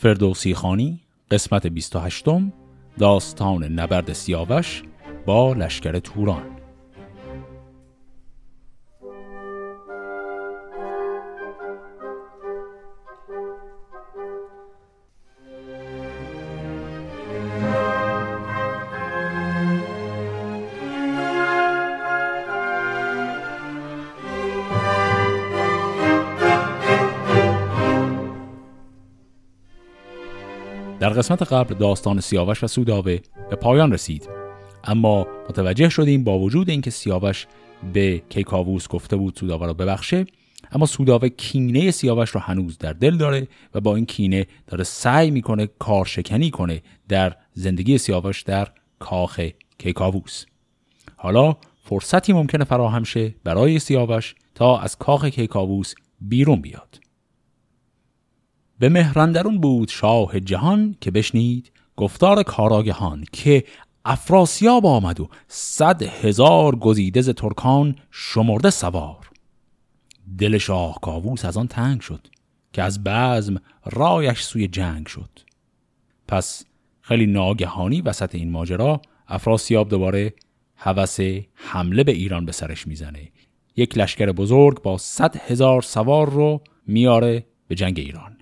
فردوسی خانی قسمت 28 داستان نبرد سیاوش با لشکر توران. قسمت قبل داستان سیاوش و سوداوه به پایان رسید. اما متوجه شدیم با وجود اینکه سیاوش به کیکاووس گفته بود سوداوه را ببخشه اما سوداوه کینه سیاوش رو هنوز در دل داره و با این کینه داره سعی می‌کنه کارشکنی کنه در زندگی سیاوش در کاخ کیکاووس. حالا فرصتی ممکنه فراهم شه برای سیاوش تا از کاخ کیکاووس بیرون بیاد. به مهرندرون بود شاه جهان که بشنید گفتار کاراگهان که افراسیاب آمد و صد هزار گزیده ز ترکان شمرده سوار. دل شاه کاووس از آن تنگ شد که از بزم رایش سوی جنگ شد. پس خیلی ناگهانی وسط این ماجرا افراسیاب دوباره هوس حمله به ایران به سرش می‌زنه. یک لشکر بزرگ با صد هزار سوار رو میاره به جنگ ایران.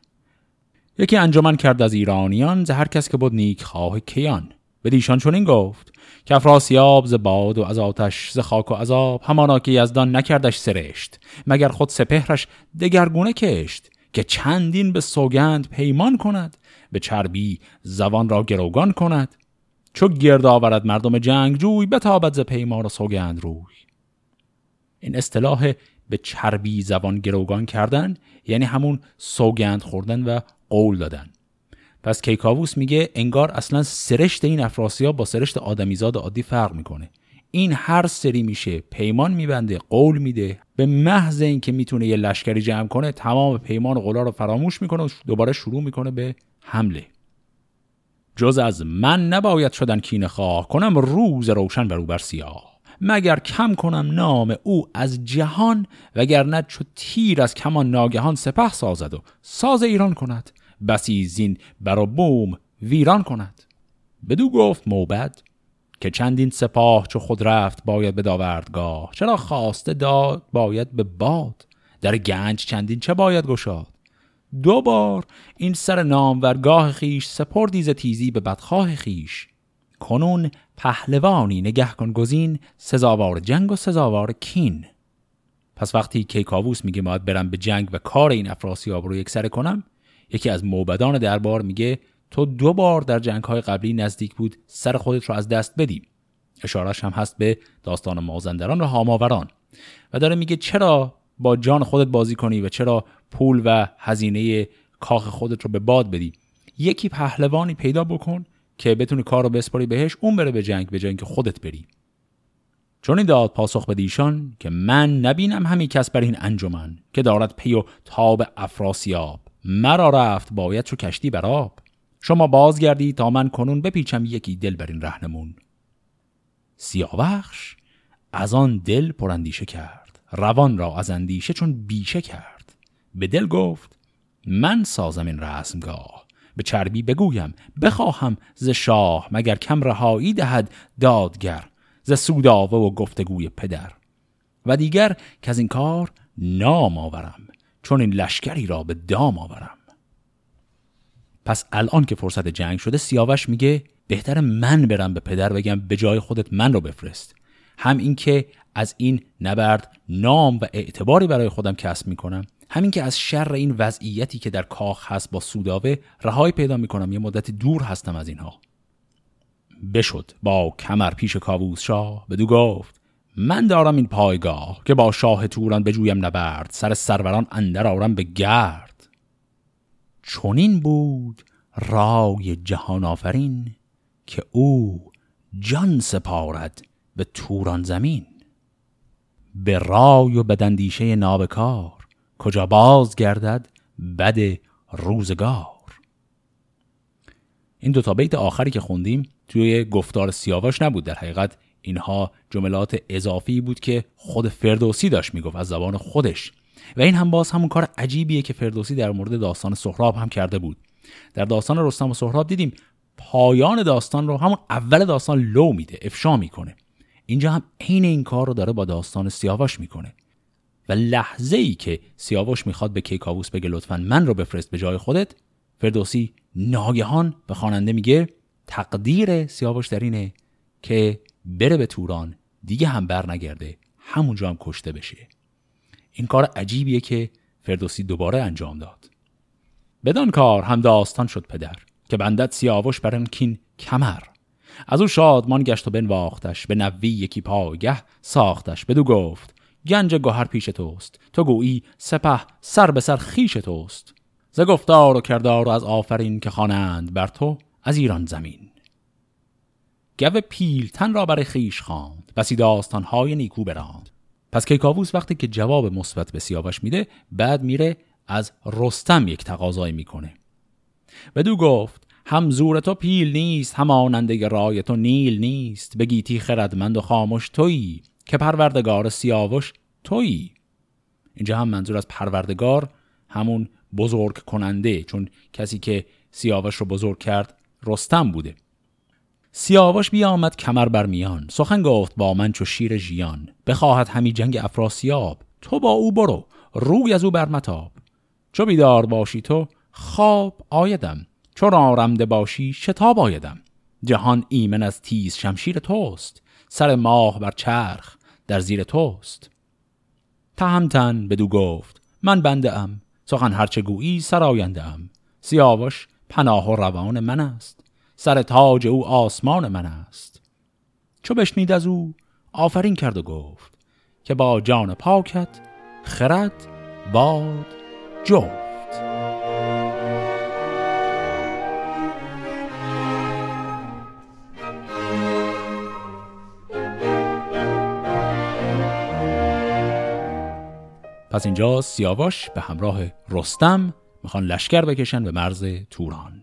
یکی انجمن کرد از ایرانیان ز هر کس که بود نیک خواه کیان. به دیشان چنین گفت که افراسیاب ز باد و از آتش ز خاک و عذاب همانا که یزدان نکردش سرشت مگر خود سپهرش دگرگونه کشت که چندین به سوگند پیمان کند به چربی زبان را گروگان کند. چو گرد آورد مردم جنگ جوی بتابد ز پیمان و سوگند روی. این اصطلاح به چربی زبان گروگان کردن یعنی همون سوگند خوردن و قول دادن. پس کیکاووس میگه انگار اصلا سرشت این افراسیاب با سرشت آدمیزاد عادی فرق می‌کنه. این هر سری میشه پیمان میبنده قول میده. به محض اینکه می‌تونه یه لشکری جمع کنه تمام پیمان و قولا رو فراموش می‌کنه و دوباره شروع می‌کنه به حمله. جز از من نباید شدن کین خواه کنم روز روشن بر او بر سیاه. مگر کم کنم نام او از جهان وگرنه چو تیر از کمان ناگهان سپه سازد و ساز ایران کند بسی زین برا بوم ویران کند. بدو گفت موبد که چندین سپاه چو خود رفت باید به داوردگاه چرا خواسته داد باید به باد در گنج چندین چه باید گشاد؟ دو بار این سر نامورگاه خیش سپردی ز تیزی به بدخواه خیش. کنون پهلوانی. نگه کن گزین سزاوار جنگ و سزاوار کین. پس وقتی کیکاووس میگه باید برم به جنگ و کار این افراسیاب رو یک سره کنم یکی از موبدان دربار میگه تو دو بار در جنگ های قبلی نزدیک بود سر خودت رو از دست بدی اشارش هم هست به داستان مازندران و هاماوران. و داره میگه چرا با جان خودت بازی کنی و چرا پول و هزینه کاخ خودت رو به باد بدی؟ یکی پهلوانی پیدا بکن که بتونی کار رو بسپاری بهش اون بره به جنگ به جنگ خودت بری. چون این داد پاسخ به دیشان که من نبینم همی کس بر این انجمن که دارد پی و تاب افراسیاب. مرا رفت باید چو کشتی بر آب. شما بازگردی تا من کنون بپیچم یکی دل بر این رهنمون. سیاوخش از آن دل پراندیشه کرد. روان را از اندیشه چون بیشه کرد. به دل گفت من سازم این رسمگاه. به چربی بگویم. بخواهم ز شاه مگر کم رهایی دهد دادگر ز سوداوه و گفتگوی پدر. و دیگر که از این کار نام آورم چون این لشکری را به دام آورم. پس الان که فرصت جنگ شده سیاوش میگه بهتر من برم به پدر بگم به جای خودت من رو بفرست. هم اینکه از این نبرد نام و اعتباری برای خودم کسب می‌کنم همین که از شر این وضعیتی که در کاخ هست با سوداوه رهایی پیدا می‌کنم. یه مدت دور هستم از اینها. بشد با کمر پیش کاووس شاه. بدو گفت من دارم این پایگاه که با شاه توران بجویم نبرد. سر سروران اندر آرم به گرد. چونین بود رای جهان آفرین که او جان سپارد به توران زمین. به رای و بدندیشه نابکار کجا باز گردد بد روزگار. این دو تا بیت آخری که خوندیم توی گفتار سیاوش نبود. در حقیقت اینها جملات اضافی بود که خود فردوسی داشت می‌گفت از زبان خودش. و این هم باز همون کار عجیبیه که فردوسی در مورد داستان سهراب هم کرده بود. در داستان رستم و سهراب دیدیم پایان داستان رو همون اول داستان لو میده افشا می‌کنه. اینجا هم عین این کار رو داره با داستان سیاوش می‌کنه. و لحظه ای که سیاوش می‌خواد به کیکاووس بگه لطفا من رو بفرست به جای خودت فردوسی ناگهان به خواننده میگه تقدیر سیاوش در اینه که بره به توران دیگه هم بر نگرده همونجا هم کشته بشه. این کار عجیبیه که فردوسی دوباره انجام داد. بدان کار هم داستان شد پدر که بندت سیاوش بر کین کمر. از او شادمان گشت و بنواختش به نوی یکی پایگه ساختش. بدو گفت گنج گوهر پیش توست. تو گویی سپه سر به سر خیش توست. ز گفتار و کردار و از آفرین که خوانند بر تو از ایران زمین. گو پیلتن را برای خیش خواند. بسی داستانهای نیکو براند. پس کیکاووس وقتی که جواب مثبت به سیاوش میده بعد میره از رستم یک تقاضایی می‌کنه. دو گفت هم زور تو پیل نیست هم آننده رای تو نیل نیست. بگیتی خردمند و خاموش تویی. که پروردگار سیاوش تویی. اینجا هم منظور از پروردگار همون بزرگ کننده چون کسی که سیاوش رو بزرگ کرد رستم بوده. سیاوش بیامد کمر بر میان. سخن گفت با من چو شیر ژیان. بخواهد همی جنگ افراسیاب. تو با او برو. روی از او برمتاب چو بیدار باشی تو خواب آیدم. چو رارمده باشی شتاب آیدم. جهان ایمن از تیز شمشیر توست. سر ماه بر چرخ در زیر توست. تهمتن بدو گفت من بنده ام سخن هرچه گویی سراینده ام. سیاوش پناه و روان من است سر تاج او آسمان من است. چو بشنید از او آفرین کرد و گفت که با جان پاکت خرد باد جفت. پس اینجا سیاوش به همراه رستم می‌خوان لشکر بکشن به مرز توران.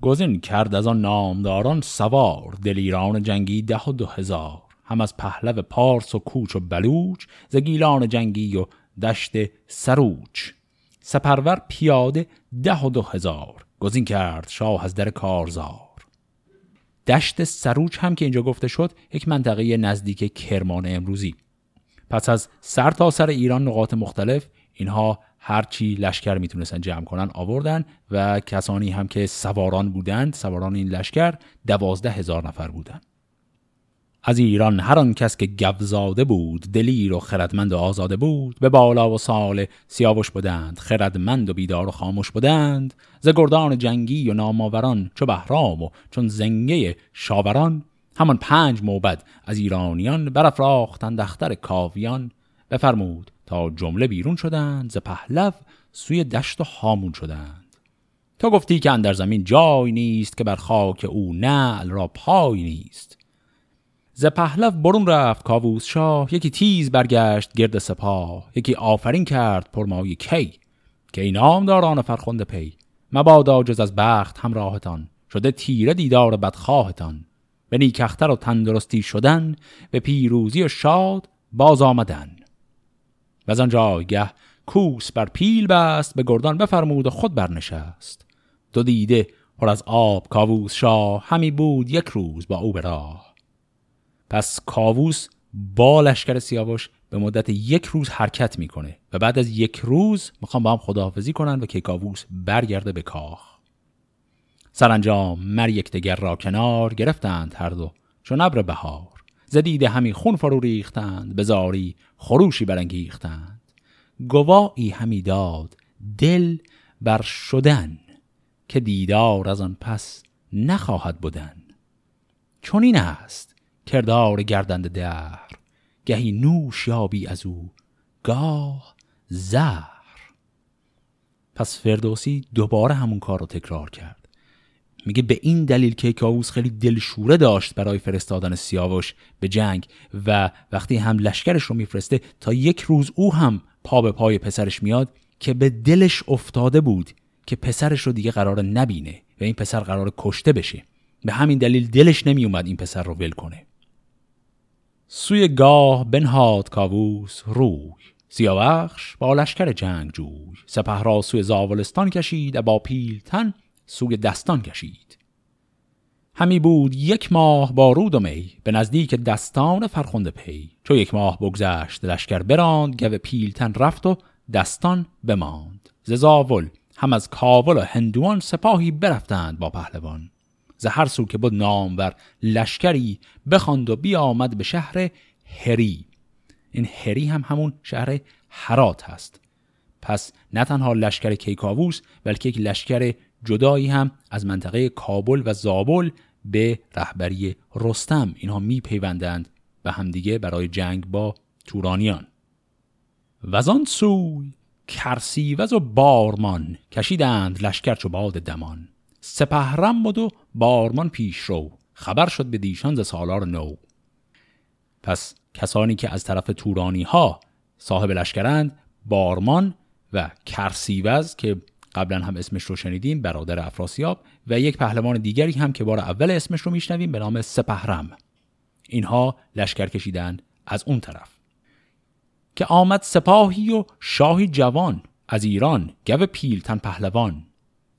گزین کرد از آن نامداران سوار دلیران جنگی ده و دو هزار. هم از پهلو پارس و کوچ و بلوچ ز گیلان جنگی و دشت سروچ. سپرور پیاده ده و دو هزار. گزین کرد شاه از در کارزار. دشت سروچ هم که اینجا گفته شد یک منطقه نزدیک کرمان امروزی. پس از سر تا سر ایران نقاط مختلف اینها هرچی لشکر می‌تونستن جمع کنن آوردن و کسانی هم که سواران بودند سواران این لشکر دوازده هزار نفر بودند. از ایران هر آن کس که گوزاده بود دلیر و خردمند و آزاده بود به بالا و سال سیاوش بودند خردمند و بیدار و خاموش بودند ز گردان جنگی و نامآوران چو بهرام و چون زنگه شاوران همان پنج موبد از ایرانیان برافراختند اختر کاویان. بفرمود تا جمله بیرون شدند ز پهلو سوی دشت و هامون شدند. تا گفتی که اندر زمین جای نیست که بر خاک او نعل را پای نیست. ز پهلو برون رفت کاووس شاه یکی تیز برگشت گرد سپاه یکی آفرین کرد پرمای کی که این نامداران فرخنده پی مبادا جز از بخت همراهتان شده تیره دیدار بدخواهتان. به نیکختر و تندرستی شدن به پیروزی و شاد باز آمدن. و از آن جایگه کوس بر پیل بست به گردان بفرمود و خود برنشست. دو دیده پر از آب کاووس شاه همی بود یک روز با او به پس کاووس با لشکر سیاوش به مدت یک روز حرکت می‌کنه و بعد از یک روز می‌خوام با هم خداحافظی کنن و که کاووس برگرده به کاخ. سرانجام مر یکدیگر را کنار گرفتند هر دو چون ابر بهار. زدید همی خون فرو ریختند به زاری خروشی برانگیختند. گواهی همی داد دل بر شدن که دیدار از آن پس نخواهد بودن چون این است کردار گردند دهر گهی نوش یابی از او گاه زهر. پس فردوسی دوباره همون کار رو تکرار کرد. میگه به این دلیل که کاووس خیلی دلشوره داشت برای فرستادن سیاوش به جنگ و وقتی هم لشکرش رو میفرسته تا یک روز او هم پا به پای پسرش میاد که به دلش افتاده بود که پسرش رو دیگه قرار نبینه و این پسر قرار کشته بشه. به همین دلیل دلش نمیومد این پسر رو ول کنه. سوی گاه بنهاد کاووس روی. سیاوخش با لشکر جنگ جوی سپه را سوی زاولستان کشید با پیلتن سوی دستان کشید. همی بود یک ماه با رود و می به نزدیک دستان فرخنده پی. چو یک ماه بگذشت لشکر براند گو پیلتن رفت و دستان بماند. ز زاول هم از کاول و هندوان سپاهی برفتند با پهلوان. ز هر سو که بود نامور لشکری بخواند و بیامد به شهر هری. این هری هم همون شهر هرات هست. پس نه تنها لشکر کیکاووس بلکه یک لشکر جدایی هم از منطقه کابل و زابل به رهبری رستم. اینها میپیوندند به همدیگه برای جنگ با تورانیان. و آن سوی کرسیوز و بارمان کشیدند لشکر چو باد دمان. سپهرم بود و بارمان پیش رو خبر شد به دیشان ز سالار نو. پس کسانی که از طرف تورانی ها صاحب لشکرند بارمان و کرسیوز که قبلا هم اسمش رو شنیدیم برادر افراسیاب و یک پهلوان دیگری هم که بار اول اسمش رو میشنویم به نام سپهرم. اینها لشکر کشیدن از اون طرف. که آمد سپاهی و شاهی جوان از ایران گو پیلتن پهلوان.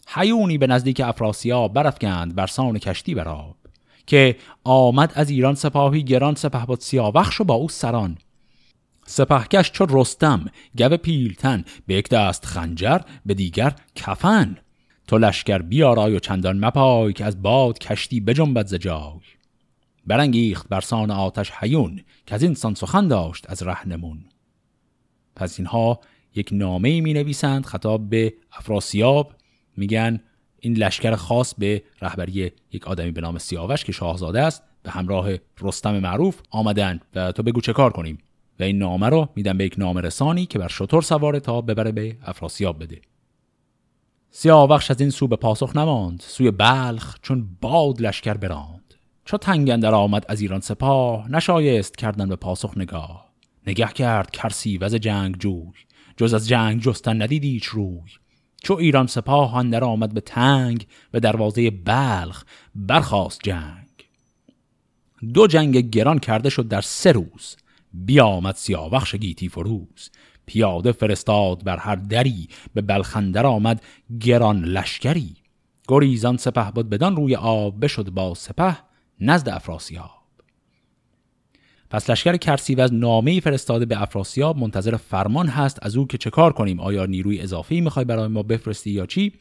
حیونی به نزدیک افراسیاب برافکند برسان کشتی براب که آمد از ایران سپاهی گران سپه بود سیاوخش و با او سران. سپهکش چو رستم گو پیلتن به یک دست خنجر به دیگر کفن. تو لشکر بیارای و چندان مپای که از باد کشتی بجنبد ز جای. برانگیخت برسان آتش حیون که از این سخن داشت از رهنمون پس اینها یک نامه می نویسند خطاب به افراسیاب. میگن این لشکر خاص به رهبری یک آدمی به نام سیاوش که شاهزاده است به همراه رستم معروف آمدن. و تو بگو چه کار کنیم؟ و این نامه رو میدن به یک نامه رسانی که بر شطور سواره تا ببره به افراسیاب بده. سیاوخش از این سو به پاسخ نماند. سوی بلخ چون باد لشکر براند. چو تنگندر آمد از ایران سپاه نشایست کردن به پاسخ نگاه. نگه کرد کرسی وز جنگ جوی. جز از جنگ جستن ندید روی. چو ایران سپاه اندر آمد به تنگ به دروازه بلخ برخواست جنگ. دو جنگ گران کرده شد در سه روز. بیامد سیاوخش گیتی فروز. پیاده فرستاد بر هر دری به بلخندر آمد گران لشکری. گریزان سپه بود بدان روی آب بشد با سپه نزد افراسیاب. پس لشکر کرسی از نامه فرستاده به افراسیاب منتظر فرمان هست از او که چه کار کنیم؟ آیا نیروی اضافی می‌خوای برای ما بفرستی یا چی؟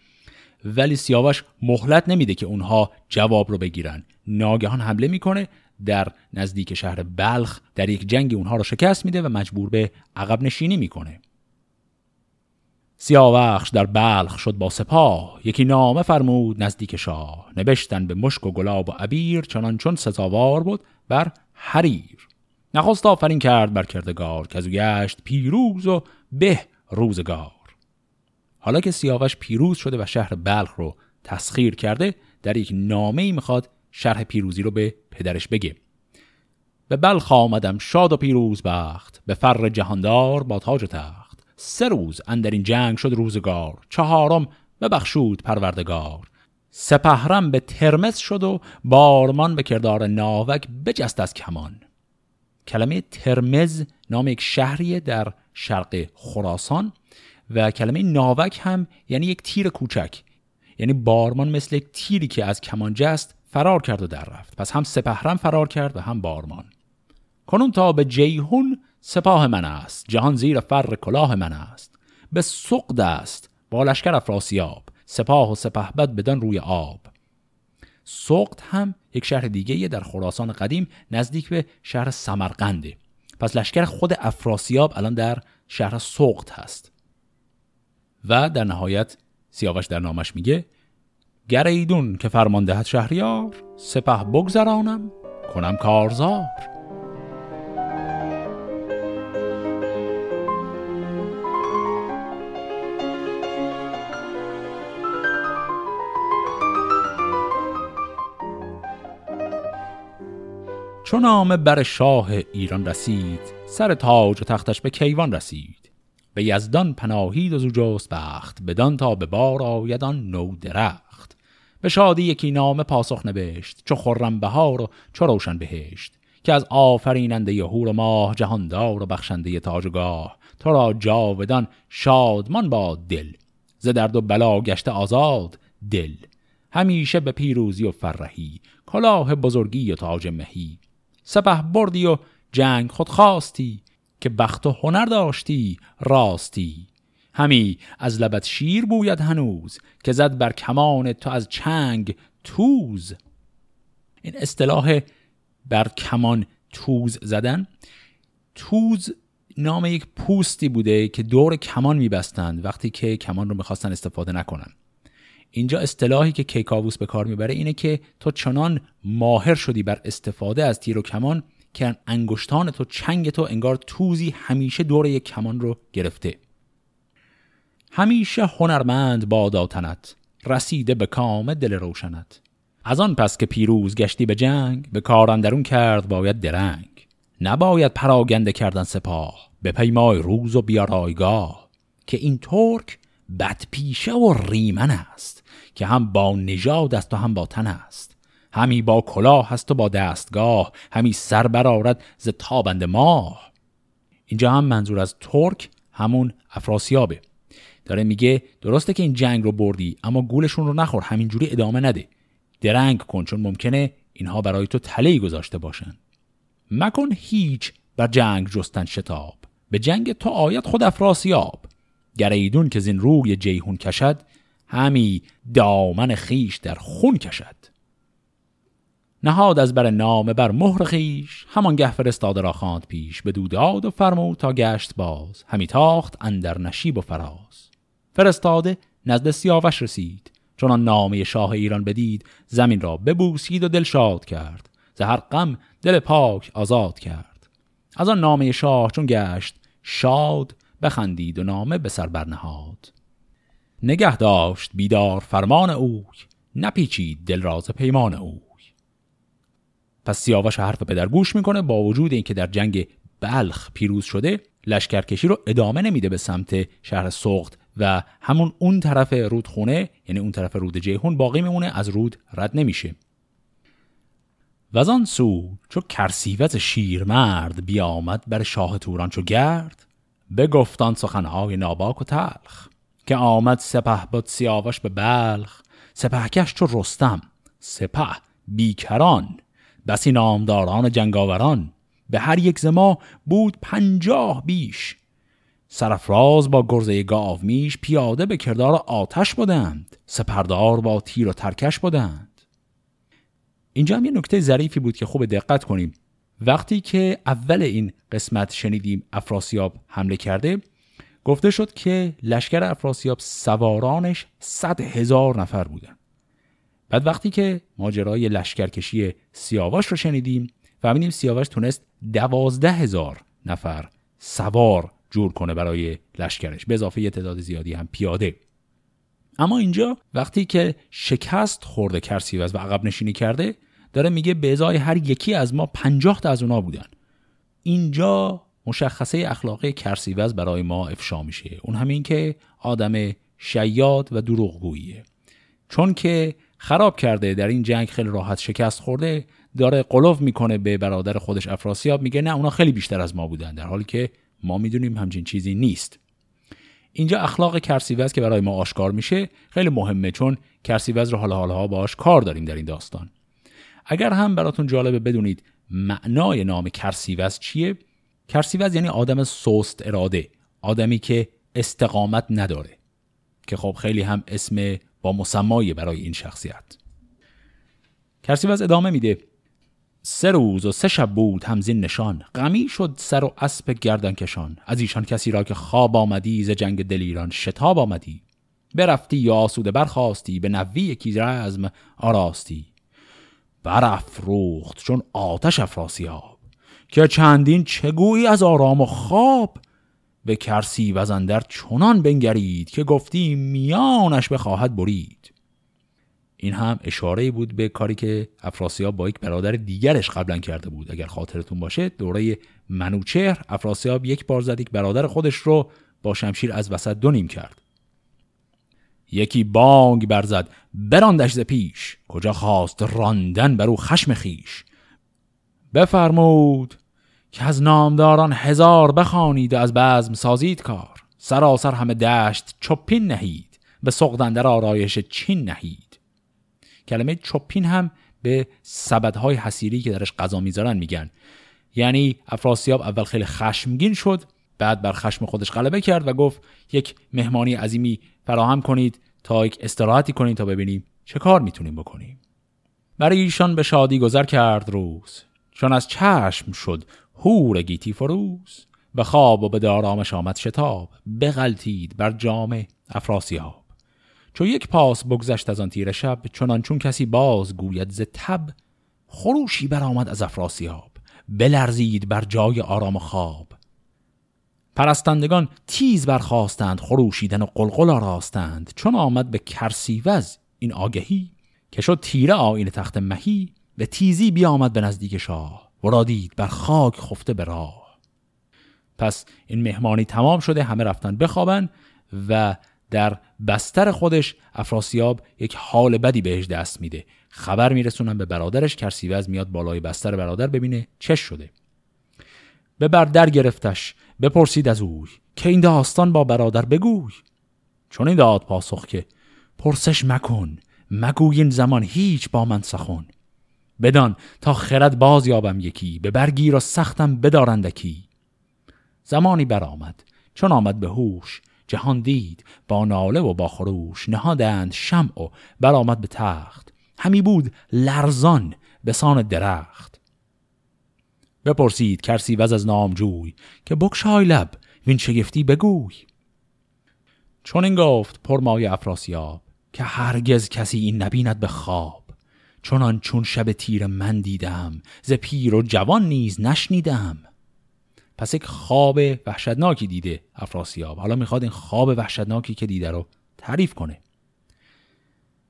ولی سیاوش مهلت نمیده که اونها جواب رو بگیرن. ناگهان حمله می‌کنه در نزدیک شهر بلخ در یک جنگ اونها رو شکست میده و مجبور به عقب نشینی می‌کنه. سیاوخش در بلخ شد با سپاه. یکی نامه فرمود نزدیک شاه. نبشتن به مشک و گلاب و عبیر چنان چون سزاوار بود بر حریر. نخست آفرین کرد بر کردگار که از گشت پیروز و به روزگار. حالا که سیاوش پیروز شده و شهر بلخ رو تسخیر کرده در یک نامه ای می‌خواد شرح پیروزی رو به پدرش بگه. به بلخ آمدم شاد و پیروز بخت به فر جهاندار با تاج و تخت. سه روز اندر این جنگ شد روزگار چهارم ببخشود پروردگار. سپهرم به ترمز شد و بارمان به کردار ناوک بجست از کمان. کلمه ترمز نام یک شهریه در شرق خراسان و کلمه ناوک هم یعنی یک تیر کوچک یعنی بارمان مثل یک تیری که از کمانجه است فرار کرد و در رفت. پس هم سپهرم فرار کرد و هم بارمان. کنون تا به جیهون سپاه من است. جهان زیر فر کلاه من است. به سقد است. با لشکر افراسیاب. سپاه و سپهبد بدن روی آب. سقد هم یک شهر دیگه در خراسان قدیم نزدیک به شهر سمرقنده پس لشکر خود افراسیاب الان در شهر سقد هست. و در نهایت سیاوش در نامش میگه گر ایدون که فرمان دهد شهریار سپه بگذرانم کنم کارزار. چون نامه بر شاه ایران رسید سر تاج و تختش به کیوان رسید. به یزدان پناهید و زوجست بخت بدان تا به بار آیدان نو درخت. به شادی یکی نامه پاسخ نوشت چو خرم بهار و چو روشن بهشت که از آفریننده هور و ماه جهاندار و بخشنده تاجگاه تو را جاودان شادمان با دل ز درد و بلا گشته آزاد دل. همیشه به پیروزی و فرهی کلاه بزرگی و تاج مهی. سپه بردی و جنگ خود خواستی که بخت و هنر داشتی راستی. همی از لبت شیر بوید هنوز که زد بر کمان تو از چنگ توز. این اصطلاح بر کمان توز زدن توز نام یک پوستی بوده که دور کمان میبستند وقتی که کمان رو می‌خواستن استفاده نکنن. اینجا اصطلاحی که کیکاووس به کار می‌بره اینه که تو چنان ماهر شدی بر استفاده از تیر و کمان که انگشتان تو چنگ تو انگار توزی همیشه دور یک کمان رو گرفته. همیشه هنرمند باداتنت رسیده به کام دل روشنت. از آن پس که پیروز گشتی به جنگ به کار اندرون کرد باید درنگ. نباید پراگنده کردن سپاه به پیمای روز و بیارایگاه. که این ترک بدپیشه و ریمن است که هم با نژاد است و هم با تن است. همی با کلاه هست و با دستگاه همی سر برارد ز تابند ماه. اینجا هم منظور از ترک همون افراسیابه. داره میگه درسته که این جنگ رو بردی اما گولشون رو نخور همینجوری ادامه نده. درنگ کن چون ممکنه اینها برای تو تله گذاشته باشن. مکن هیچ بر جنگ جستن شتاب. به جنگ تو آید خود افراسیاب گر ایدون که زین روی جیهون کشد همی دامن خیش در خون کشد. نهاد از بر نامه بر مهر خیش گه فرستاده را خواند پیش. به دوداد و فرمود تا گشت باز. همی تاخت اندر نشیب و فراز. فرستاده نزد سیاوش رسید. چون آن نامه شاه ایران بدید زمین را ببوسید و دل شاد کرد. زهر غم دل پاک آزاد کرد. از آن نامه شاه چون گشت شاد بخندید و نامه به سر برنهاد. نگه داشت بیدار فرمان اوی نپیچید دل راز پیمان اوی. پس سیاوش حرف پدر گوش می‌کنه با وجود اینکه در جنگ بلخ پیروز شده لشکرکشی رو ادامه نمیده به سمت شهر سخت و همون اون طرف رودخونه یعنی اون طرف رود جیهون باقی میمونه از رود رد نمیشه. و آن سو چو کرسیوز شیرمرد بیامد بر شاه توران چو گرد بگفتان سخنهای ناباک و تلخ که آمد سپه سیاوش به بلخ سپهکش چو رستم سپه بیکران بسی نامداران جنگاوران به هر یک زما بود پنجاه بیش سرفراز با گرزه گاو میش پیاده به کردار آتش بودند سپردار با تیر و ترکش بودند اینجا هم یه نکته ظریفی بود که خوب دقت کنیم. وقتی که اول این قسمت شنیدیم افراسیاب حمله کرده گفته شد که لشکر افراسیاب سوارانش صد هزار نفر بودن. بعد وقتی که ماجرای لشکرکشی سیاوش رو شنیدیم فهمیدیم سیاوش تونست دوازده هزار نفر سوار جور کنه برای لشکرش. به اضافه تعداد زیادی هم پیاده. اما اینجا وقتی که شکست خورده کرسیوز و عقب نشینی کرده داره میگه به ازای هر یکی از ما پنجاه تا از اونا بودن. اینجا مشخصه اخلاقی کرسیوز برای ما افشا میشه. اون همین که آدم شیاد و دروغگوییه. چون که خراب کرده در این جنگ خیلی راحت شکست خورده داره قلوف می‌کنه به برادر خودش افراسیاب میگه نه اونا خیلی بیشتر از ما بودن در حالی که ما می‌دونیم همچین چیزی نیست. اینجا اخلاق کرسیوز که برای ما آشکار میشه. خیلی مهمه چون کرسیوز رو حالا حالا باش کار داریم در این داستان. اگر هم براتون جالبه بدونید معنای نام کرسیوز چیه؟ کرسیوز یعنی آدم سست اراده آدمی که استقامت نداره که خب خیلی هم اسم با مسمایی برای این شخصیت. کرسیوز ادامه میده. سه روز و سه شب بود همزین نشان. غمی شد سر و اسب گردن کشان. از ایشان کسی را که خواب آمدی ز جنگ دلیران شتاب آمدی. برفتی یا آسوده برخواستی به نوی یکی رزم آراستی. برافروخت چون آتش افراسیاب. که چندین چگویی از آرام و خواب؟ به کرسی وزندر چنان بنگرید که گفتی میانش بخواهد برید. این هم اشاره بود به کاری که افراسیاب با یک برادر دیگرش قبلا کرده بود. اگر خاطرتون باشه دوره منوچهر افراسیاب یک بار زد یک برادر خودش رو با شمشیر از وسط دو نیم کرد. یکی بانگ برزد براندش ز پیش. کجا خواست راندن بر او خشم خیش بفرمود که از نامداران هزار بخوانید و از بزم سازید کار. سراسر همه دشت چپین نهید. به سقدندر آرایش چین نهید. کلمه چپین هم به سبدهای حسیری که درش غذا می‌ذارن میگن. یعنی افراسیاب اول خیلی خشمگین شد بعد بر خشم خودش غلبه کرد و گفت یک مهمانی عظیمی فراهم کنید تا یک استراحتی کنید تا ببینیم چه کار می‌تونیم بکنیم. برای ایشان به شادی گذر کرد روز. چون از چشم شد هور گیتی فروز به خواب و به دارامش آمد شتاب. بغلتید بر جام افراسیاب. چو یک پاس بگذشت از آن تیر شب چنان چون کسی باز گوید ز تب خروشی برآمد از افراسیاب بلرزید بر جای آرام خواب. پرستندگان تیز برخواستند خروشیدن و قلقل آراستند چون آمد به کرسیوز این آگهی که شد تیره آین تخت مهی به تیزی بیامد به نزدیک شاه و دید بر خاک خفته به راه. پس این مهمانی تمام شده همه رفتن بخوابن و در بستر خودش افراسیاب یک حال بدی بهش دست میده. خبر میرسونن به برادرش کرسیوز میاد بالای بستر برادر ببینه چش شده. به بردر گرفتش. بپرسید از اوی که این داستان با برادر بگوی؟ چون این داد پاسخ که پرسش مکن مگوی این زمان هیچ با من سخن. بدان تا خرد باز یابم یکی به برگیر و سختم بدارندکی زمانی برآمد. چون آمد به هوش جهان دید با ناله و با خروش نهادند شمع و برآمد به تخت. همی بود لرزان به سان درخت. بپرسید کرسی وز از نامجوی که بکشای لب وین شگفتی بگوی. چون این گفت پرمای افراسیاب که هرگز کسی این نبیند به خواب. چونان چون شب تیر من دیدم ز پیر و جوان نیز نشنیدم. پس یک خواب وحشتناکی دیده افراسیاب. حالا می‌خواد این خواب وحشتناکی که دیده رو تعریف کنه.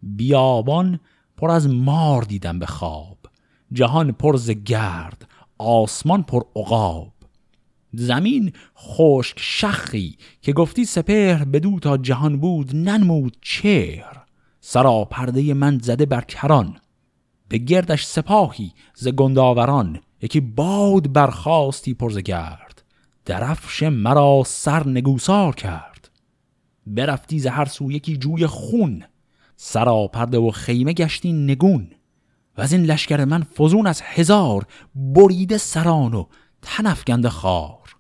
بیابان پر از مار دیدم به خواب. جهان پر ز گرد آسمان پر عقاب. زمین خشک شخی که گفتی سپهر بدو تا جهان بود ننمود چهر. سرا پرده من زده بر کران. به گردش سپاهی ز گنداوران. یکی باد برخواستی پرز گرد درفش مرا سر نگوسار کرد. برفتی ز هر سو یکی جوی خون سرا پرده و خیمه گشتی نگون. و از این لشکر من فزون از هزار بریده سران و تنفگند خار.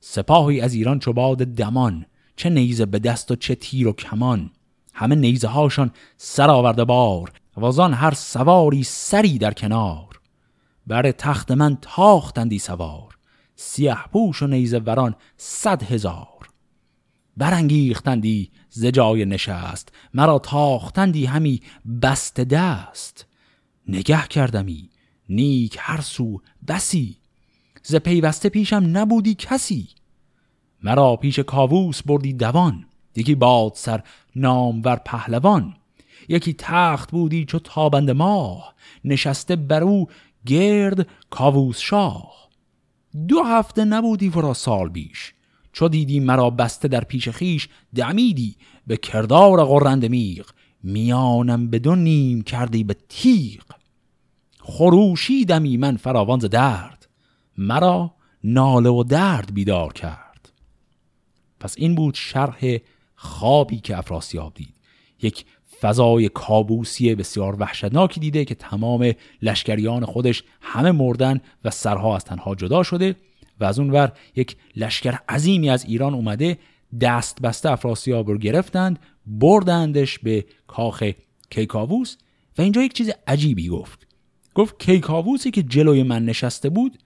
سپاهی از ایران چو باد دمان چه نیزه به دست و چه تیر و کمان. همه نیزه هاشان سر آورده بار وازان هر سواری سری در کنار. بر تخت من تاختندی سوار. سیه پوش و نیزه وران صد هزار. برانگیختندی ز جای نشست مرا تاختندی همی بست دست. نگه کردمی نیک هر سو بسی. ز پیوسته پیشم نبودی کسی. مرا پیش کاووس بردی دوان یکی باد سر نامور پهلوان. یکی تخت بودی چو تابند ماه نشسته بر او گرد کاووس شاه دو هفته نبودی ورا سال بیش. چو دیدی مرا بسته در پیش خیش دمیدی به کردار غرند میغ. میانم بدون نیم کردی به تیغ. خروشیدمی من فراوان درد. مرا ناله و درد بیدار کرد. پس این بود شرح خوابی که افراسیاب دید. یک فضای کابوسی بسیار وحشتناکی دیده که تمام لشکریان خودش همه مردن و سرها از تنها جدا شده و از اونور یک لشکر عظیمی از ایران اومده دست بسته افراسیاب رو گرفتند بردندش به کاخ کیکاووس و اینجا یک چیز عجیبی گفت. گفت کیکاووسی که جلوی من نشسته بود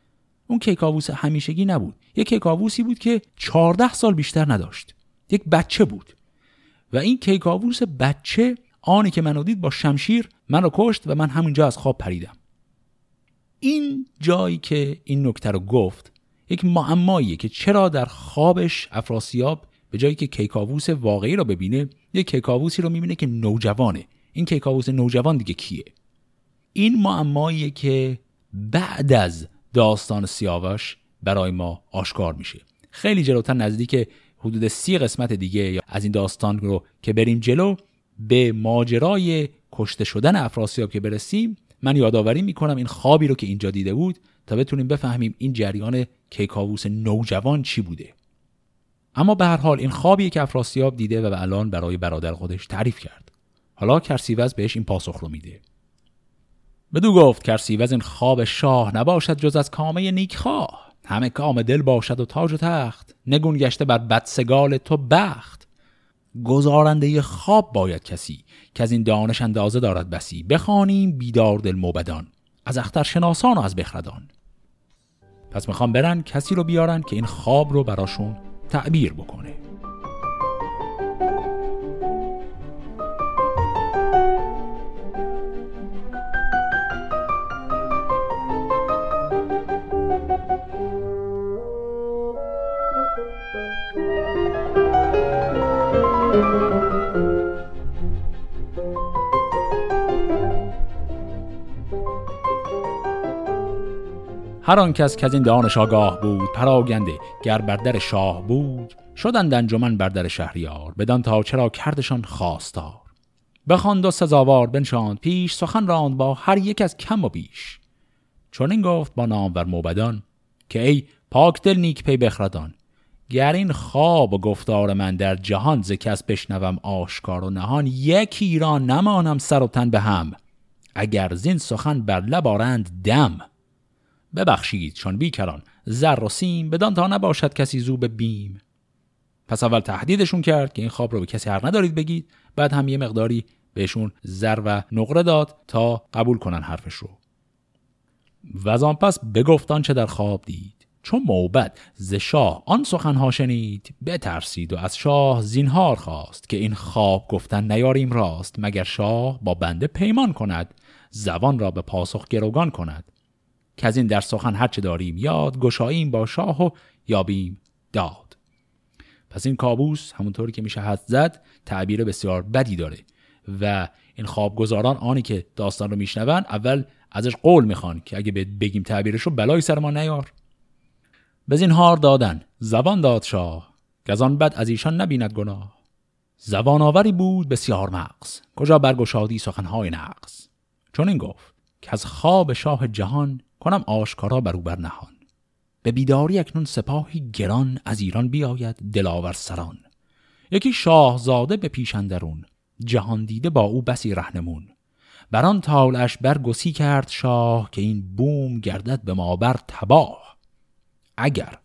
اون کیکاووس همیشگی نبود. یک کیکاووسی بود که 14 سال بیشتر نداشت. یک بچه بود. و این کیکاووس بچه آنی که منو دید با شمشیر منو کشت و من همونجا از خواب پریدم. این جایی که این نکته رو گفت یک معماییه که چرا در خوابش افراسیاب به جایی که کیکاووس واقعی رو ببینه یک کیکاووسی رو می‌بینه که نوجوانه. این کیکاووس نوجوان دیگه کیه؟ این معماییه که بعد از داستان سیاوش برای ما آشکار میشه. خیلی جلوتر نزدیک حدود سی قسمت دیگه از این داستان رو که بریم جلو. به ماجرای کشته شدن افراسیاب که برسیم من یادآوری می‌کنم این خوابی رو که اینجا دیده بود تا بتونیم بفهمیم این جریان کیکاووس نوجوان چی بوده. اما به هر حال این خوابی که افراسیاب دیده و الان برای برادر خودش تعریف کرد. حالا کرسیوز بهش این پاسخ رو میده. بدو گفت کرسیوز این خواب شاه نباشد جز از کامه نیکخواه. همه کام دل باشد و تاج و تخت. نگون گشته بر بدسگال تو بخت. گزارنده خواب باید کسی که از این دانش اندازه دارد بسی بخوانیم بیدار دل موبدان از اختر شناسان و از بخردان. پس می‌خوام برن کسی رو بیارن که این خواب رو براشون تعبیر بکنه. هر آن کس که از این دانش آگاه بود پراگنده گر بر در شاه بود. شدند انجمن بر در شهریار بدان تا چرا کردشان خواستار. بخواند و سزاوار بنشاند پیش سخن راند با هر یک از کم و بیش. چون این گفت با نام بر موبدان که ای پاک دل نیک پی بخردان گر این خواب و گفتار من در جهان ز کس بشنوم آشکار و نهان یکی را نمانم سر و تن به هم. اگر زین سخن بر لبارند دم. ببخشید چون بیکران زر و سیم بدان تا نباشد کسی زو به بیم. پس اول تهدیدشون کرد که این خواب رو به کسی هر ندارید بگید بعد هم یه مقداری بهشون زر و نقره داد تا قبول کنن حرفش رو. و آن پس بگفتان چه در خواب دید. چون موبد ز شاه آن سخنها شنید بترسید و از شاه زینهار خواست که این خواب گفتن نیاریم راست مگر شاه با بنده پیمان کند زبان را به پاسخ گروگان کند. که از این در سخن هرچه داریم یاد گشاییم با شاه و یابیم داد. پس این کابوس همونطوری که میشه حد زد تعبیر بسیار بدی داره و این خوابگزاران آنی که داستان رو میشنون اول ازش قول می‌خوان که اگه بگیم تعبیرش رو بلای سر ما نیار. این هار دادن. زبان داد شاه. گزان بد از ایشان نبیند گناه. زبان آوری بود بسیار مغز. کجا برگشادی سخنهای نقص چون این گفت که از خواب شاه جهان کنم آشکارا بر او بر نهان به بیداری اکنون سپاهی گران از ایران بیاید دلاور سران. یکی شاهزاده به پیشندرون جهان دیده با او بسی رهنمون. بران تالش برگسی کرد شاه که این بوم گردد به ما بر تباه. اگر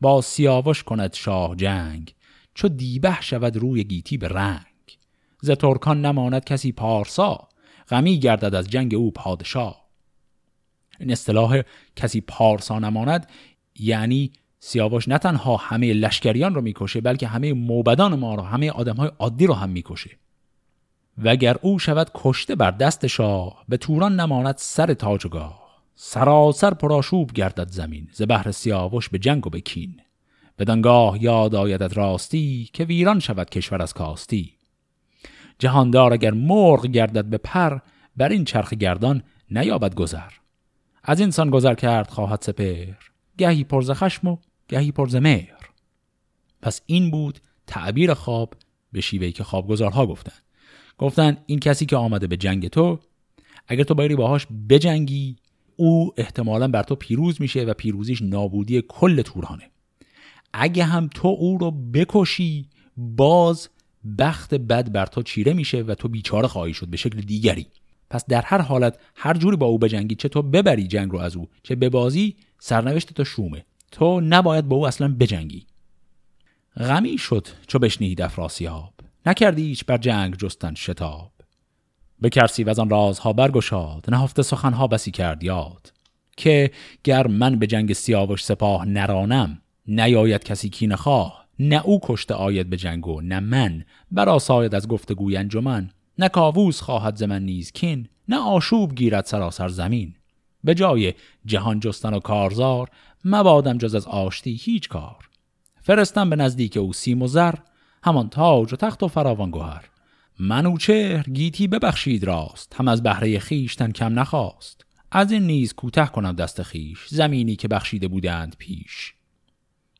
با سیاوش کند شاه جنگ چو دیبه شود روی گیتی به رنگ. ز ترکان نماند کسی پارسا غمی گردد از جنگ او پادشاه. این اصطلاح کسی پارسا نماند یعنی سیاوش نه تنها همه لشکریان رو می‌کشه بلکه همه موبدان ما رو همه آدم های عادی رو هم می‌کشه. وگر او شود کشته بر دست شاه به توران نماند سر تاجگاه. سراسر پراشوب گردد زمین ز بهر سیاوش به جنگ و به کین. بدانگاه یاد آیدت راستی که ویران شود کشور از کاستی. جهاندار اگر مرغ گردد به پر بر این چرخ گردان نیابد گذر. از اینسان گذر کرد خواهد سپر گهی پرز خشم و گهی پرز مهر. پس این بود تعبیر خواب به شیوهی که خوابگزارها گفتن گفتن این کسی که آمده به جنگ تو اگر تو بایری باهاش بجنگی او احتمالا بر تو پیروز میشه و پیروزیش نابودی کل تورانه اگه هم تو او رو بکشی باز بخت بد بر تو چیره میشه و تو بیچاره خواهی شد به شکل دیگری. پس در هر حالت هر جوری با او بجنگی چه تو ببری جنگ رو از او چه به بازی سرنوشت تو شومه. تو نباید با او اصلا بجنگی. غمی شد چو بشنید افراسیاب. نکردی هیچ بر جنگ جستن شتاب. به کرسی و از آن رازها برگشاد نهفته سخنها بسی کرد یاد. که گر من به جنگ سیاوش سپاه نرانم نیاید کسی کی نخواه نه او کشته آید به جنگ و نه من. برا ساید از گفتگوی انجمن. نه کاووس خواهد زمن نیز کین نه آشوب گیرد سراسر زمین. به جای جهان جستن و کارزار مبادم جز از آشتی هیچ کار. فرستم به نزدیک او سیم و زر همان تاج و تخت و فراوان گوهر منوچهر گیتی ببخشید راست هم از بهره خیشتن کم نخواست. از این نیز کوته کنم دست خیش زمینی که بخشیده بودند پیش.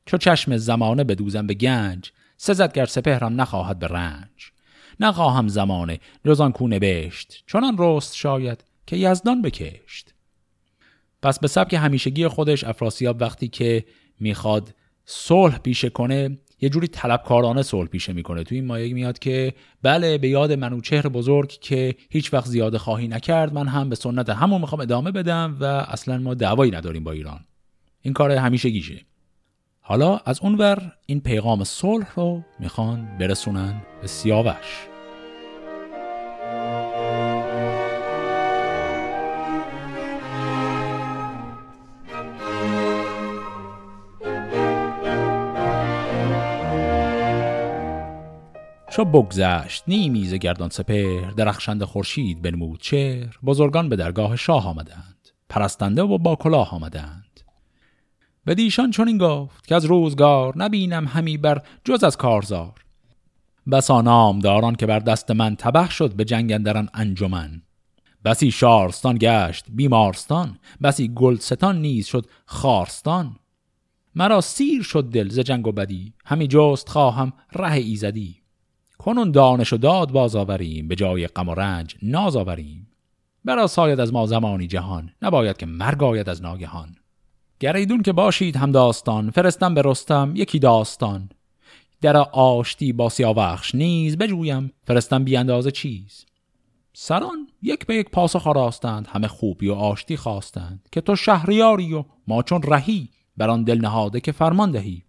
چو چشم زمانه بدوزم به گنج سزدگر سپهرم نخواهد به رنج. نخواهم زمانه جز آن کونه بشت چنان رست شاید که یزدان بکشت. پس به سبک همیشگی خودش افراسیاب وقتی که می‌خواد صلح پیشه کنه یه جوری طلبکارانه صلح پیشه می‌کنه. تو این مایه میاد که بله به یاد منوچهر بزرگ که هیچ وقت زیاده خواهی نکرد من هم به سنت همون می‌خوام ادامه بدم و اصلا ما دعوایی نداریم با ایران. این کار همیشه گیشه حالا از اونور این پیغام صلح رو می‌خوان برسونن به سیاوش. چو بگذشت نیمی ز گردان سپهر درخشند خورشید بنمود چهر بزرگان به درگاه شاه آمدند پرستنده و با کلاه آمدند. به دیشان چنین گفت که از روزگار نبینم همی بر جز از کارزار. بسا نامداران که بر دست من تبه شد به جنگ اندران انجمن. بسی شارستان گشت بیمارستان بسی گلستان نیز شد خارستان. مرا سیر شد دل ز جنگ و بدی همی جست خواهم ره ایزدی. کنون دانش و داد باز آوریم به جای غم و رنج ناز آوریم. برا ساید از ما زمانی جهان نباید که مرگ آید از ناگهان. گریدون که باشید هم داستان فرستم به رستم یکی داستان. در آشتی با سیاوخش نیز بجویم فرستم بی اندازه چیز. سران یک به یک پاسخ آراستند همه خوبی و آشتی خواستند که تو شهریاری و ما چون رهی بر آن دل نهاده که فرمان دهی.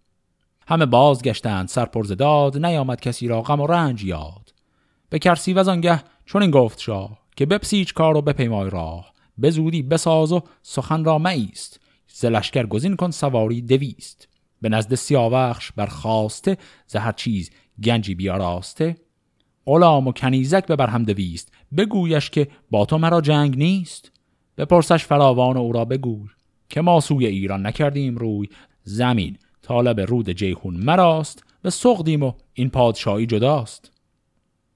همه بازگشتند سرپرز داد نیامد کسی را غم و رنج یاد. به کرسی و آنگه چون این گفت شاه که بپسیج کار و بپیمای راه. به زودی بساز و سخن را مایست ز لشکر گزین کن سواری دویست. به نزد سیاوخش برخواسته ز هر چیز گنجی بیاراسته. غلام و کنیزک ببر هم دویست. بگویش که با تو مرا جنگ نیست. بپرسش فراوان او را بگوی که ما سوی ایران نکردیم روی. زمین طالب رود جیهون مراست. و سقدیم و این پادشاهی جداست.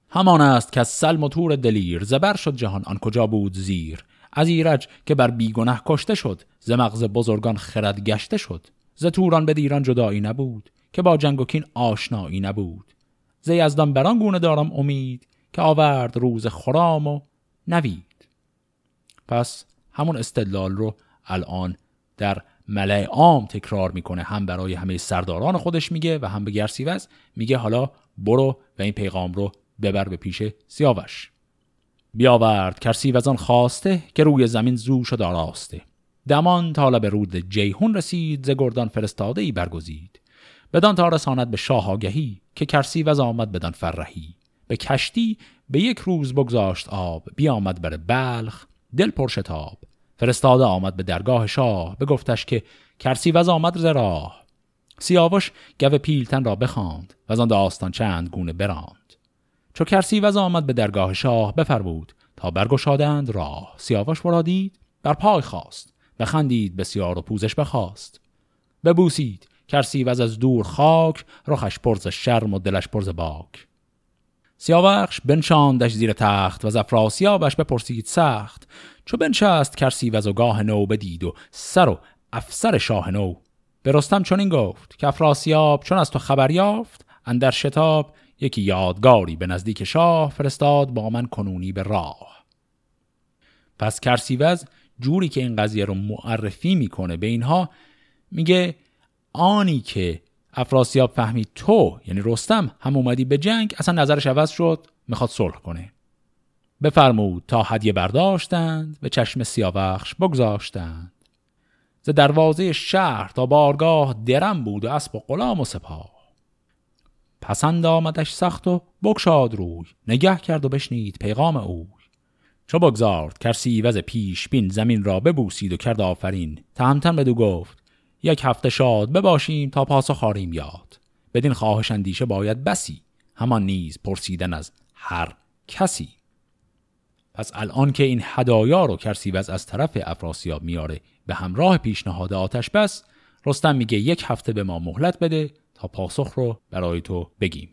همان است که از سلم و تور دلیر زبر شد جهان. آن کجا بود زیر؟ از ایرج که بر بیگنه کشته شد ز مغز بزرگان خرد گشته شد. ز توران به دیران جدایی نبود که با جنگ و کین آشنایی نبود. ز یزدان بران گونه دارم امید که آورد روز خرام و نوید. پس همون استدلال رو الان در ملع عام تکرار می‌کنه. هم برای همه سرداران خودش میگه و هم به گرسیوز میگه حالا برو و این پیغام رو ببر به پیش سیاوش. بیاورد کرسی وزان خواسته که روی زمین زو شد آراسته. دمان طالب رود جیهون رسید ز گردان فرستاده ای برگزید. بدان تا رساند به شاه آگهی که کرسی وز آمد بدان فرهی. به کشتی به یک روز بگذاشت آب بیامد بر بلخ دل پرشتاب فرستاده آمد به درگاه شاه بگفتش که کرسی وز آمد ز راه. سیاوش گو پیلتن را بخواند و آن داستان چند گونه براند. چو کرسی وز آمد به درگاه شاه بفرمود تا برگشادند راه. سیاوش ورا دید بر پای خواست بخندید بسیار و پوزش بخواست. ببوسید کرسی وز از دور خاک رخش پرز شرم و دلش پرز باک. سیاوخش بنشاندش زیر تخت و زفراسیابش بپرسید سخت چو بنشست کرسی و زگاه نو بدید و سر و افسر شاه نو. به رستم چون این گفت که افراسیاب چون از تو خبر یافت اندر شتاب یکی یادگاری به نزدیک شاه فرستاد با من کنونی به راه. پس کرسیوز جوری که این قضیه رو معرفی می‌کنه به اینها میگه آنی که افراسیاب فهمید تو یعنی رستم هم اومدی به جنگ اصلا نظرش عوض شد می‌خواد صلح کنه. بفرمود تا هدیه برداشتند به چشم سیاوخش بگذاشتند. ز دروازه شهر تا بارگاه درم بود و اسب و غلام و سپاه. پسند آمدش سخت و بگشاد روی نگه کرد و بشنید پیغام اوی. چو بگذارد کرسی وز پیش بین زمین را ببوسید و کرد آفرین. تهمتن بدو گفت یک هفته شاد بباشیم تا پاسخ خاریم یاد. بدین خواهش اندیشه باید بسی همان نیز پرسیدن از هر کسی. پس الان که این هدایا رو کرسیوز از طرف افراسیاب میاره به همراه پیشنهاد آتش بس رستم میگه یک هفته به ما مهلت بده تا پاسخ رو برای تو بگیم.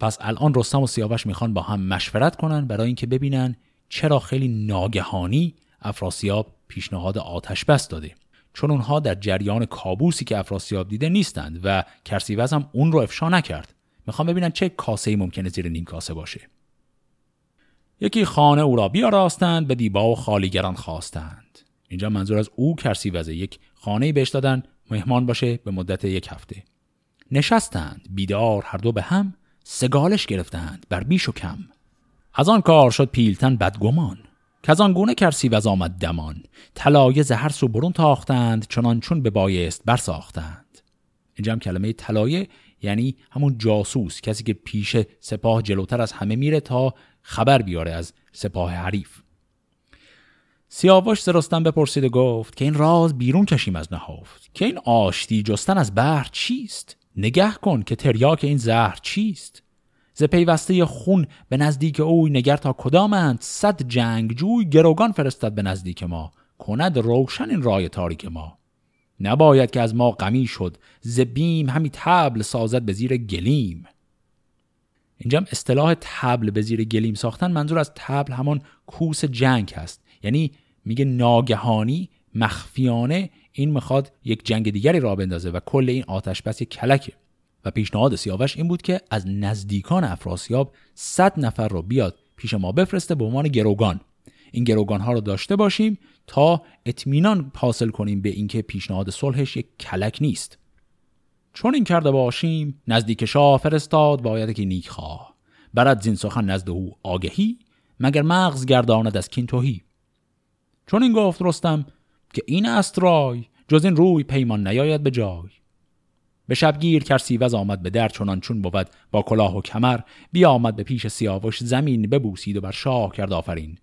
پس الان رستم و سیاوش می‌خوان با هم مشورت کنن برای اینکه ببینن چرا خیلی ناگهانی افراسیاب پیشنهاد آتش بس داده. چون اونها در جریان کابوسی که افراسیاب دیده نیستند و کرسیوز هم اون رو افشا نکرد. می‌خوام ببینن چه کاسه ممکنه زیر نیم کاسه باشه. یکی خانه او را بیاراستند به دیبا و خالیگران خواستند. اینجا منظور از او کرسیوزه یک خانه بهش دادن مهمان باشه به مدت یک هفته. نشستند. بیدار هر دو به هم سگالش گرفتند بر بیش و کم. از آن کار شد پیلتن بدگمان. که از آن گونه کرسیوز آمد دمان. طلایه زهر سو برون تاختند چنان چون به بایست برساختند. اینجا هم کلمه طلایه یعنی همون جاسوس کسی که پیش سپاه جلوتر از همه میره تا خبر بیاره از سپاه حریف. سیاوش ز رستم بپرسید و گفت که این راز بیرون کشیم از نهافت که این آشتی جستن از بحر چیست؟ نگه کن که تریاک این زهر چیست؟ ز پیوسته خون به نزدیک اوی نگر تا کدامند؟ صد جنگ جوی گروگان فرستد به نزدیک ما. کند روشن این رای تاریک ما. نباید که از ما غمی شد ز بیم همی تبل سازد به زیر گلیم. اینجا هم اصطلاح تبل به زیر گلیم ساختن منظور از تبل همان کوس جنگ هست. یعنی میگه ناگهانی مخفیانه این می‌خواد یک جنگ دیگری را بندازه و کل این آتش بس یک کلکه. و پیشنهاد سیاوش این بود که از نزدیکان افراسیاب صد نفر رو بیاد پیش ما بفرسته به عنوان گروگان. این گروگان ها رو داشته باشیم تا اطمینان حاصل کنیم به اینکه پیشنهاد صلحش یک کلک نیست. چون این کرده باشیم نزدیک شاه فرستاد باید که نیک خواه. برد زین سخن نزد او آگهی مگر مغز گرداند از کین توهی چون این گفت رستم که این است رای جز این روی پیمان نیاید به جای. به شبگیر کرسیوز آمد به در چنان چون بود با کلاه و کمر بیا آمد به پیش سیاوش زمین ببوسید و بر شاه کرد آفرین.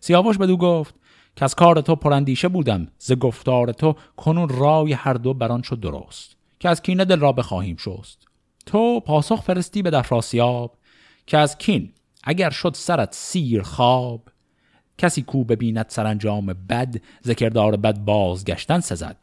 سیاوش بدو گفت که از کار تو پرندیشه بودم ز گفتار تو کنون رای هر دو بران شد درست که از کینه دل را بخواهیم شست. تو پاسخ فرستی به دفراسیاب که از کین اگر شد سرت سیر خواب کسی کو ببیند سرانجام بد ذکردار بد بازگشتن سزد.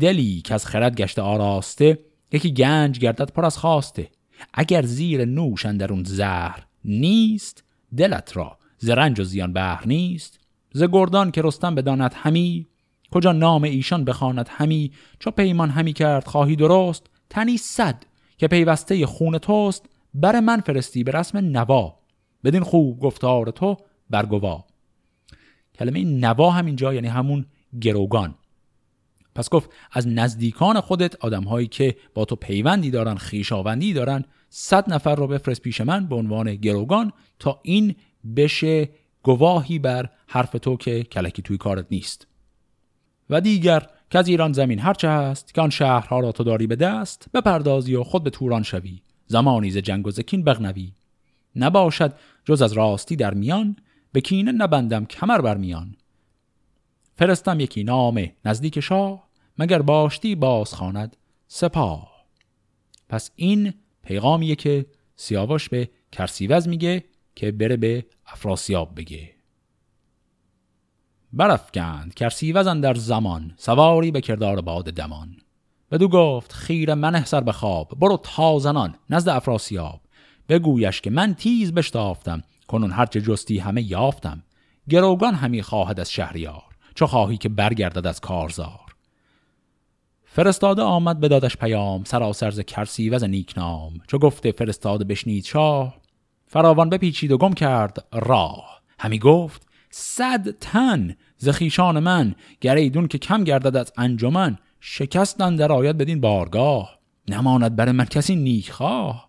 دلی که از خرد گشته آراسته یکی گنج گردد پر از خواسته. اگر زیر نوش اون زهر نیست دلت را ز رنج و زیان بهر نیست. ز گردان که رستم بداند همی کجا نام ایشان بخواند همی؟ چو پیمان همی کرد خواهی درست تنی صد که پیوسته خون توست. بر من فرستی به رسم نوا بدین خوب گفتار تو برگوا کلمه نوا همینجا یعنی همون گروگان. پس گفت از نزدیکان خودت آدمهایی که با تو پیوندی دارن خیشاوندی دارن صد نفر رو بفرست پیش من به عنوان گروگان تا این بشه گواهی بر حرف تو که کلکی توی کارت نیست. و دیگر که از ایران زمین هرچه هست که آن شهرها را تو داری به دست بپردازی و خود به توران شوی. زمانی ز جنگ و زکین بغنوی. نباشد جز از راستی در میان به کینه نبندم کمر بر میان. فرستم یکی نامه نزدیک شاه مگر باشتی باز خواند سپاه. پس این پیغامیه که سیاوش به کرسیوز میگه که بره به افراسیاب بگه. برافکند کرسیوزن در زمان سواری به کردار باد دمان. بدو گفت خیر من سر به خواب برو تازنان نزد افراسیاب. بگویش که من تیز بشتافتم. کنون هرچه جستی همه یافتم. گروگان همی خواهد از شهریار. چو خواهی که برگردد از کارزار. فرستاده آمد به دادش پیام سراسر ز کرسی و ز نیکنام. چو گفته فرستاده بشنید شاه فراوان بپیچید و گم کرد راه. همی گفت صد تن ز خیشان من گریدون که کم گردد از انجمن شکستن در آید بدین بارگاه. نماند بر من کسی نیکخواه.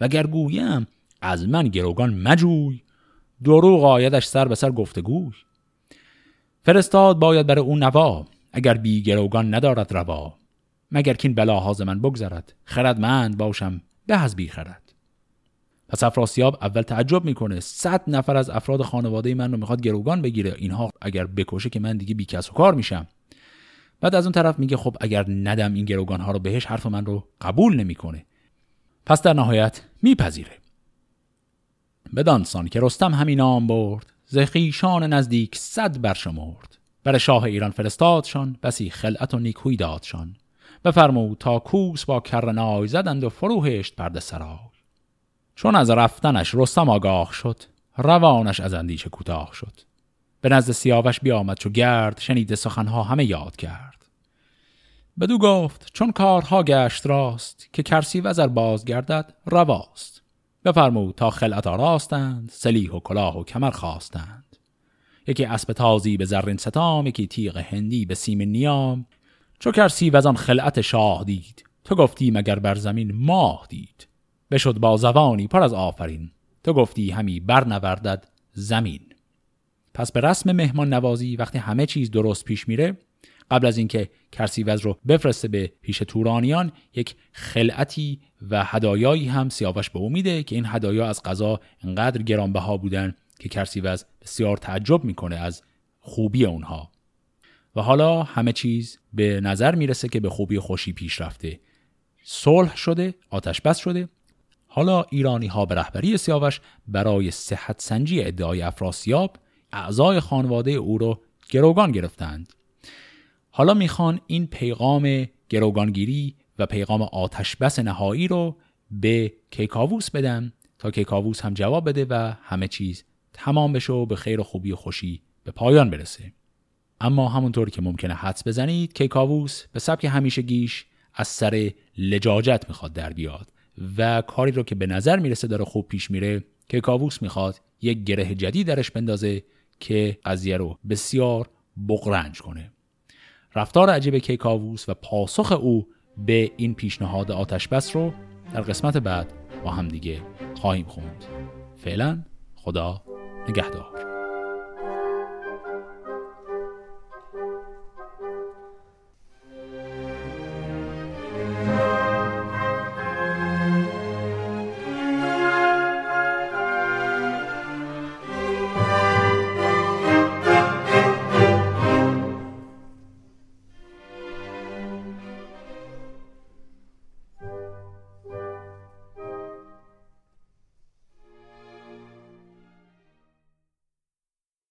وگر گویم از من گروگان مجوی. دروغ آیدش سر به سر گفتگوی. فرستاد باید بر او نوا اگر بی گروگان ندارد روا. مگر کین بلاهاز من بگذرد خردمند باشم به از بی خرد. پس افراسیاب اول تعجب می‌کنه. صد نفر از افراد خانواده من رو می‌خواد گروگان بگیره. اینها اگر بکشه که من دیگه بی کس و کار میشم. بعد از اون طرف میگه خب اگر ندم این گروگان ها رو بهش حرف من رو قبول نمی‌کنه. پس در نهایت میپذیره. بدانسان که رستم همین نام برد زخیشان نزدیک صد برشمرد. بر شاه ایران فرستادشان بسی خلعت و نیکوی دادشان. بفرمود تا کوس با کرنای زدند و فروهشت پرده سرای. چون از رفتنش رستم آگاه شد روانش از اندیشه کوتاه شد. به نزد سیاوش بیامد چو گرد شنیده سخنها همه یاد کرد. بدو گفت چون کارها گشت راست که کرسی وزر بازگردد رواست. بفرمود تا خلعت آراستند سلیح و کلاه و کمر خواستند. یکی اسب تازی به زرین ستام یکی تیغ هندی به سیم نیام. چو کرسی و آن خلعت شاه دید تو گفتی مگر بر زمین ماه دید. بشد با زبانی پر از آفرین تو گفتی همی برنوردد زمین. پس به رسم مهمان نوازی وقتی همه چیز درست پیش میره قبل از اینکه کرسیوز رو بفرسته به پیش تورانیان یک خلعتی و هدایایی هم سیاوش به او میده که این هدایا از قضا انقدر گرانبها بودن که کرسیوز بسیار تعجب می‌کنه از خوبی اونها. و حالا همه چیز به نظر می‌رسه که به خوبی خوشی پیش رفته. صلح شده آتش بس شده. حالا ایرانی ها به رهبری سیاوش برای صحت سنجی ادعای افراسیاب اعضای خانواده او رو گروگان گرفتند. حالا می‌خوان این پیغام گروگانگیری و پیغام آتش بس نهایی رو به کیکاووس بدن تا کیکاووس هم جواب بده و همه چیز تمام بشه و به خیر و خوبی و خوشی به پایان برسه. اما همونطور که ممکنه حدس بزنید کیکاووس به سبک همیشه گیش از سر لجاجت می‌خواد در بیاد و کاری رو که به نظر می‌رسه داره خوب پیش میره که کاووس می‌خواد یک گره جدید درش بندازه که قضیه رو بسیار بغرنج کنه. رفتار عجیب کیکاووس و پاسخ او به این پیشنهاد آتش بس رو در قسمت بعد با هم دیگه خواهیم خوند. فعلا خدا نگهدار.